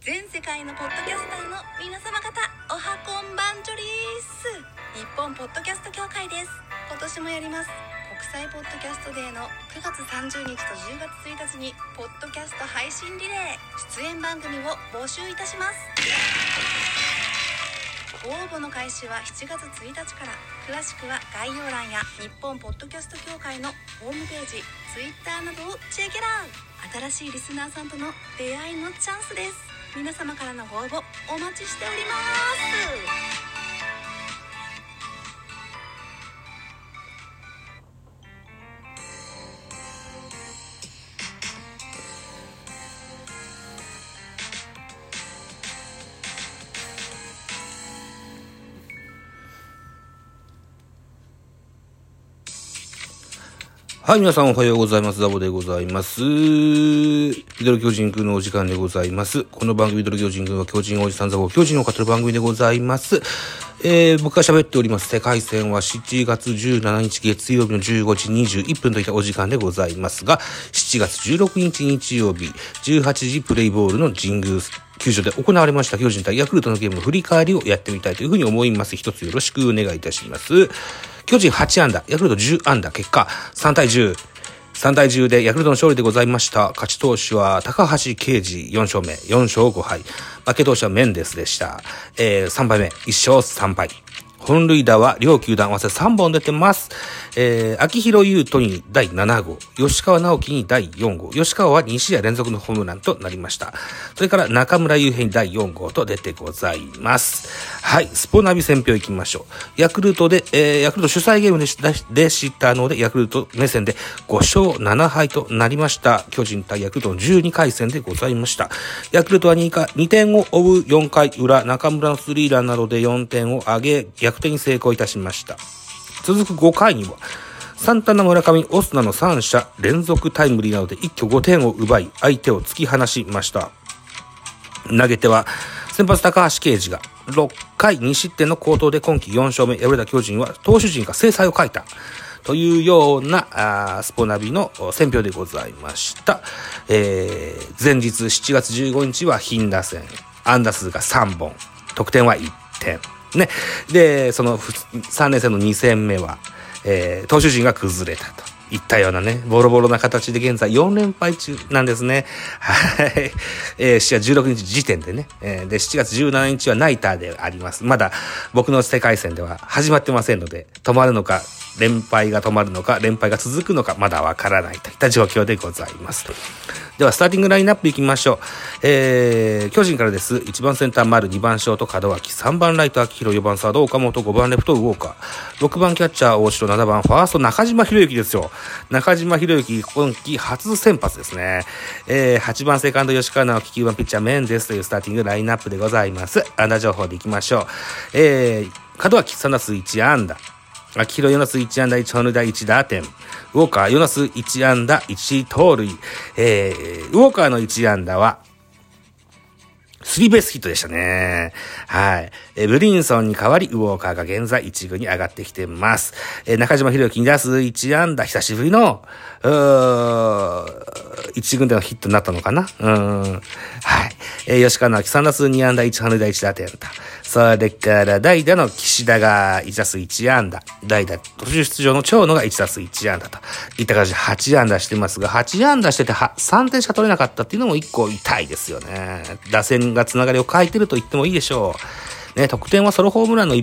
全世界のポッドキャスターの皆様方おはこんばんちょりーす。日本ポッドキャスト協会です。今年もやります。国際ポッドキャストデーの9月30日と10月1日にポッドキャスト配信リレー。出演番組を募集いたします。応募の開始は7月1日から。詳しくは概要欄や日本ポッドキャスト協会のホームページ Twitter などをチェックアウト新しいリスナーさんとの出会いのチャンスです。皆様からのご応募お待ちしております。はい、皆さんおはようございます。ザボでございます。ミドル巨人くんのお時間でございます。この番組ミドル巨人くんは巨人おじさんザボ巨人を語る番組でございます。えー、僕が喋っております世界戦は7月17日月曜日の15時21分といったお時間でございますが、7月16日日曜日18時プレイボールの神宮球場で行われました巨人対ヤクルトのゲームの振り返りをやってみたいというふうに思います。一つよろしくお願いいたします。巨人8安打、ヤクルト10安打、結果3対10。3対10でヤクルトの勝利でございました。勝ち投手は高橋奎二4勝目、4勝5敗。負け投手はメンデスでした。えー、3敗目、1勝3敗。本塁打は両球団合わせ3本出てます。えー、秋広優斗に第7号、吉川直樹に第4号、吉川は2試合連続のホームランとなりました。それから中村悠平に第4号と出てございます。はい、スポナビ選評行きましょう。ヤクルトで、えー、ヤクルト主催ゲームでしたでしたので、ヤクルト目線で5勝7敗となりました。巨人対ヤクルトの12回戦でございました。ヤクルトは 2, か2点を追う4回裏、中村のスリーランなどで4点を挙げ、逆転に成功いたしました。続く5回には、サンタナ村上、オスナの3者連続タイムリーなどで一挙5点を奪い、相手を突き放しました。投げては、先発高橋奎二が6回2失点の好投で今季4勝目、敗れた巨人は投手陣が制裁を書いた。というような、あスポナビの選評でございました。えー、前日7月15日は頻打戦。安打数が3本。得点は1点。ね。で、その3連戦の2戦目は、えー、投手陣が崩れたと。いったようなね、ボロボロな形で現在4連敗中なんですね。はい。えー、7月16日時点でね。えー、で、7月17日はナイターであります。まだ僕の世界戦では始まってませんので、止まるのか、連敗が止まるのか、連敗が続くのか、まだわからないといった状況でございます。では、スターティングラインナップいきましょう。えー、巨人からです。1番センター丸、2番ショート門脇、3番ライト秋広、4番サード岡本、5番レフトウォーカー、6番キャッチャー大城、7番ファースト中島博之ですよ。中島博之、今季初先発ですね。えー、8番セカンド吉川直樹、9番ピッチャーメンデスというスターティングラインナップでございます。安打情報でいきましょう。えー、門脇3打数1安打。秋広4打数1安打1本塁打1打点。ウォーカー4打数1安打1盗塁。えー、ウォーカーの1安打は、スリーベースヒットでしたね。はい。えブリンソンに代わり、ウォーカーが現在1軍に上がってきてます。え中島博之2打数1安打、久しぶりの、うー、1軍でのヒットになったのかなうん。はい。え吉川直樹3打数2安打、1本塁打1打点と。それから代打の岸田が1打数1安打。代打、途中出場の長野が1打数1安打と。いった感じで8安打してますが、8安打してて3点しか取れなかったっていうのも1個痛いですよね。打線がつながりを変えてると言ってもいいでしょう。ね、得点はソロホームランの、え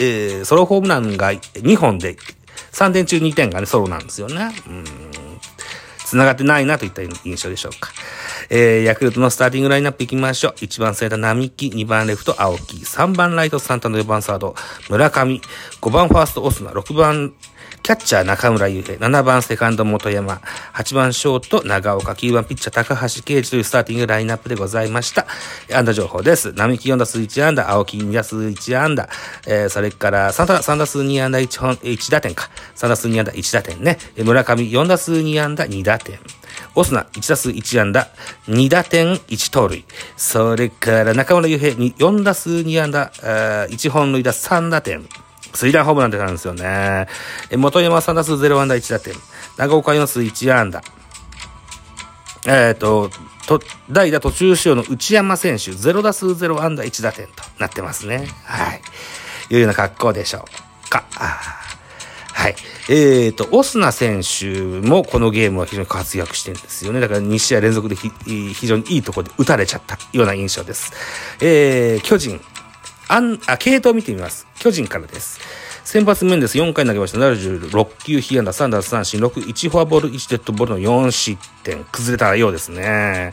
ー、ソロホームランが2本で、3点中2点がね、ソロなんですよね。うん。繋がってないなといった印象でしょうか。えー、ヤクルトのスターティングラインナップいきましょう。1番センター並木、2番レフト青木、3番ライトサンタの4番サード村上、5番ファーストオスナ、6番キャッチャー中村悠平、7番セカンド元山、8番ショート長岡、9番ピッチャー高橋奎二というスターティングラインナップでございました。安打情報です。並木4打数1安打、青木2打数1安打、えー、それからサンタ3打数2安打1本、1打点か。3打数2安打1打点ね。村上4打数2安打2打点。オスナ1打数1安打、2打点1盗塁。それから中村悠平4打数2安打、1本塁打3打点。スリーランホームラン出たんですよね。元山3打数0安打1打点。長岡4打数1安打。えっ、と、と、代打途中使用の内山選手、0打数0安打1打点となってますね。はい。いうような格好でしょうか。はい。えっ、ー、と、オスナ選手もこのゲームは非常に活躍してるんですよね。だから2試合連続で非常にいいところで打たれちゃったような印象です。えー、巨人、あん、あ、系統を見てみます。巨人からです。先発面です。4回投げました。76球、被安打、3奪三振、6、1フォアボール、1デッドボールの4失点。崩れたようですね。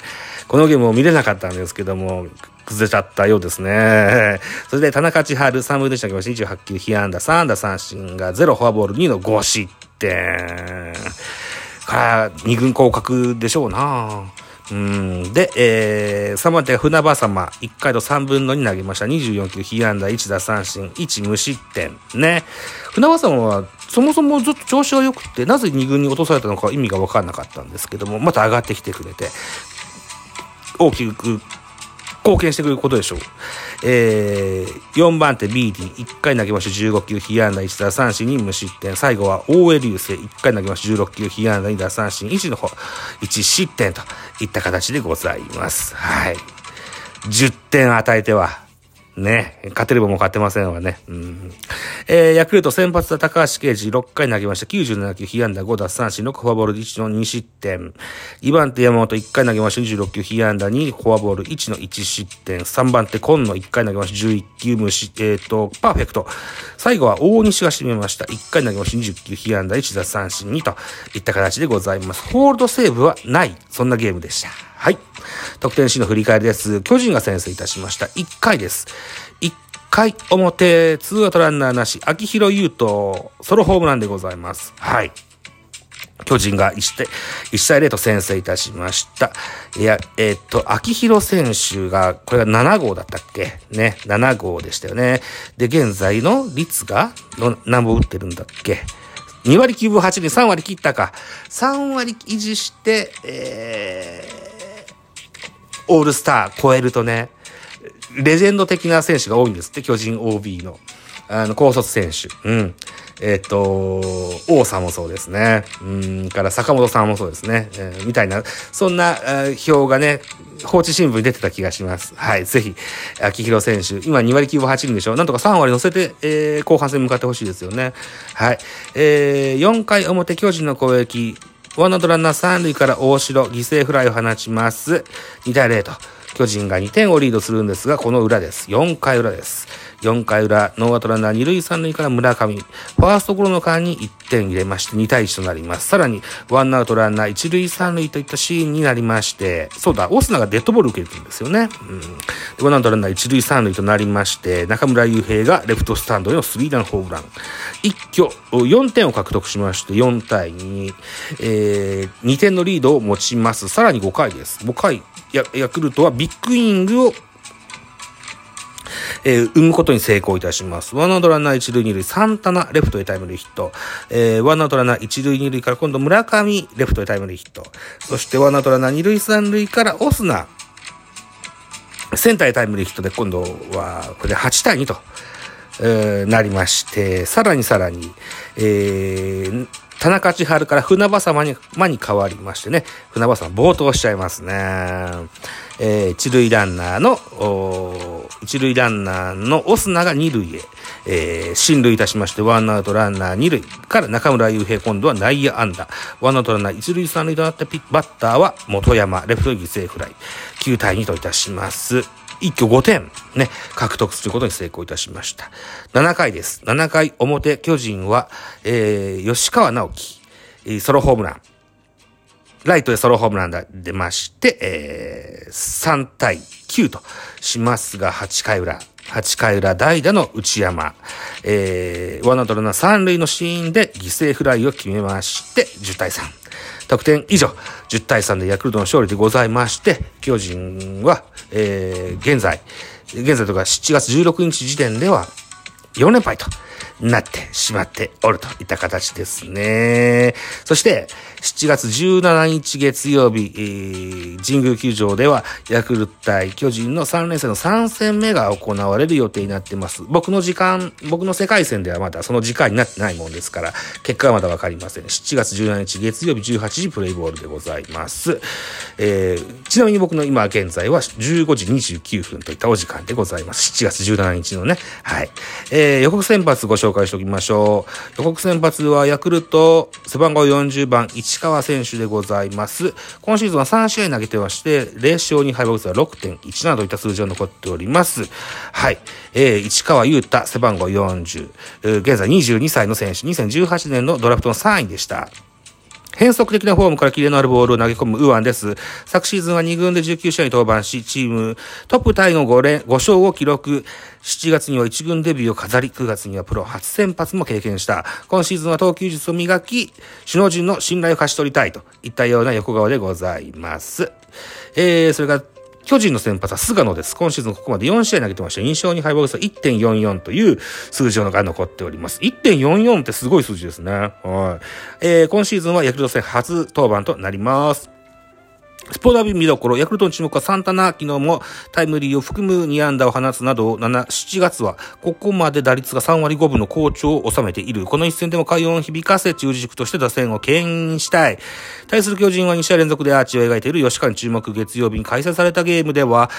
このゲームを見れなかったんですけども、崩れちゃったようですね。それで、田中千春、3分でしたけど、28球、被安打、3安打三振が0フォアボール、2の5失点。から、2軍降格でしょうなうん。で、えー、3番手が船場様、1回と3分の2投げました。24球、被安打、1打三振、1無失点。ね。船場様は、そもそもずっと調子が良くて、なぜ2軍に落とされたのか意味が分かんなかったんですけども、また上がってきてくれて、大きく貢献してくることでしょう。えー、4番手 BD、1回投げまして15球、被安打1打三振に無失点。最後は大江流星、1回投げまして16球、被安打2打三振1の方、1失点といった形でございます。はい。10点与えては、ね、勝てればもう勝てませんわね。うん。えー、ヤクルト先発は高橋奎二6回投げました。97球、被安打5打三振、6フォアボール1の2失点。2番手山本1回投げました。26球、被安打2、フォアボール1の1失点。3番手今野1回投げました。11球無失、えっ、ー、と、パーフェクト。最後は大西が締めました。1回投げました。20球、被安打1打三振2といった形でございます。ホールドセーブはない。そんなゲームでした。はい。得点シーンの振り返りです。巨人が先制いたしました。1回です。1回表、ツーアウトランナーなし、秋広優斗、ソロホームランでございます。はい。巨人が1対、1対0と先制いたしました。いや、えー、っと、秋広選手が、これが7号だったっけ？ね、7号でしたよね。で、現在の率が、の何本打ってるんだっけ？2割9分8厘、3割切ったか。3割維持して、えー、オールスター超えるとね、レジェンド的な選手が多いんですって、巨人 OB の。あの、高卒選手。うん。えっ、と、王さんもそうですね。うん、から坂本さんもそうですね。えー、みたいな、そんな、表がね、放置新聞に出てた気がします。はい。ぜひ、秋広選手、今2割9分8厘でしょ。なんとか3割乗せて、えー、後半戦向かってほしいですよね。はい。えー、4回表巨人の攻撃、ワンアウトランナー3塁から大城、犠牲フライを放ちます。2対0と。巨人が2点をリードするんですが、この裏です。4回裏です。4回裏、ノーアウトランナー2塁3塁から村上。ファーストゴロの間に1点入れまして2対1となります。さらに、ワンアウトランナー1塁3塁といったシーンになりまして、そうだ、オスナがデッドボール受けてるんですよね。うん。で、ワンアウトランナー1塁3塁となりまして、中村悠平がレフトスタンドへのスリーランホームラン。一挙4点を獲得しまして、4対2、えー、2点のリードを持ちます。さらに5回です。5回、ヤクルトはビッグイニングをえー、生むことに成功いたします。ワンアウトランナー一塁二塁、サンタナ、レフトへタイムリーヒット。えー、ワンアウトランナー一塁二塁から今度村上、レフトへタイムリーヒット。そしてワンアウトランナー二塁三塁からオスナ、センターへタイムリーヒットで今度は、これで8対2と、えー、なりまして、さらにさらに、えー、田中千春から船場様に、間に変わりましてね、船場様冒頭しちゃいますね。えー、一塁ランナーの、一塁ランナーのオスナが二塁へ、えー、進塁いたしまして、ワンアウトランナー二塁から中村悠平、今度は内野安打。ワンアウトランナー一塁三塁となったピバッターは元山、レフト犠牲フライ。9対2といたします。一挙5点ね、獲得することに成功いたしました。7回です。7回表、巨人は、えー、吉川直樹、ソロホームラン。ライトでソロホームランが出まして、えー、3対9としますが、8回裏。8回裏代打の内山、えー、ワンアウトラナ3塁のシーンで犠牲フライを決めまして、10対3。得点以上、10対3でヤクルトの勝利でございまして、巨人は、えー、現在、現在とか7月16日時点では4連敗と。なってしまっておるといった形ですね。そして、7月17日月曜日、えー、神宮球場では、ヤクルト対巨人の3連戦の3戦目が行われる予定になってます。僕の時間、僕の世界戦ではまだその時間になってないもんですから、結果はまだわかりません。7月17日月曜日18時プレイボールでございます。えー、ちなみに僕の今現在は15時29分といったお時間でございます。7月17日のね。はい。えー、予告先発ご紹介しておきましょう。予告先発はヤクルト背番号40番市川選手でございます。今シーズンは3試合投げてまして、0勝2敗防率は6.17といった数字が残っております。はい。えー、市川優太背番号40。現在22歳の選手、2018年のドラフトの3位でした。変則的なフォームからキレのあるボールを投げ込むウアンです。昨シーズンは2軍で19試合に登板し、チームトップタイの5連、5勝を記録。7月には1軍デビューを飾り、9月にはプロ初先発も経験した。今シーズンは投球術を磨き、首脳陣の信頼を勝ち取りたいといったような横顔でございます。えー、それから巨人の先発は菅野です。今シーズンここまで4試合投げてました。印象に敗北率は1.44という数字が残っております。1.44ってすごい数字ですね。はい。えー、今シーズンはヤクルト戦初登板となります。スポダビ見どころ、ヤクルトの注目はサンタナ、昨日もタイムリーを含む2安打を放つなど、7、7月は、ここまで打率が3割5分の好調を収めている。この一戦でも快音を響かせ、中軸として打線を牽引したい。対する巨人は2試合連続でアーチを描いている吉川に注目月曜日に開催されたゲームでは、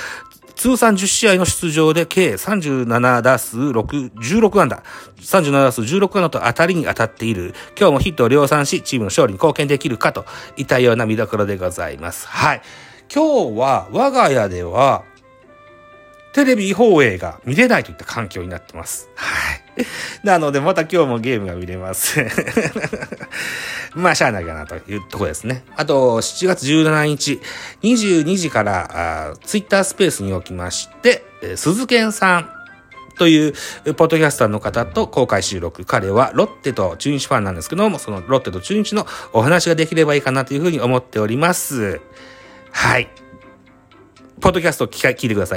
通算10試合の出場で計37打数6、16安打。37打数16安打と当たりに当たっている。今日もヒットを量産し、チームの勝利に貢献できるかといったような見どころでございます。はい。今日は我が家では、テレビ放映が見れないといった環境になってます。はい。なので、また今日もゲームが見れます。まあ、しゃあないかなというとこですね。あと、7月17日、22時から、ツイッタースペースにおきまして、鈴賢さんという、ポッドキャスターの方と公開収録。彼はロッテと中日ファンなんですけども、そのロッテと中日のお話ができればいいかなというふうに思っております。はい。ポッドキャスト聞いてください。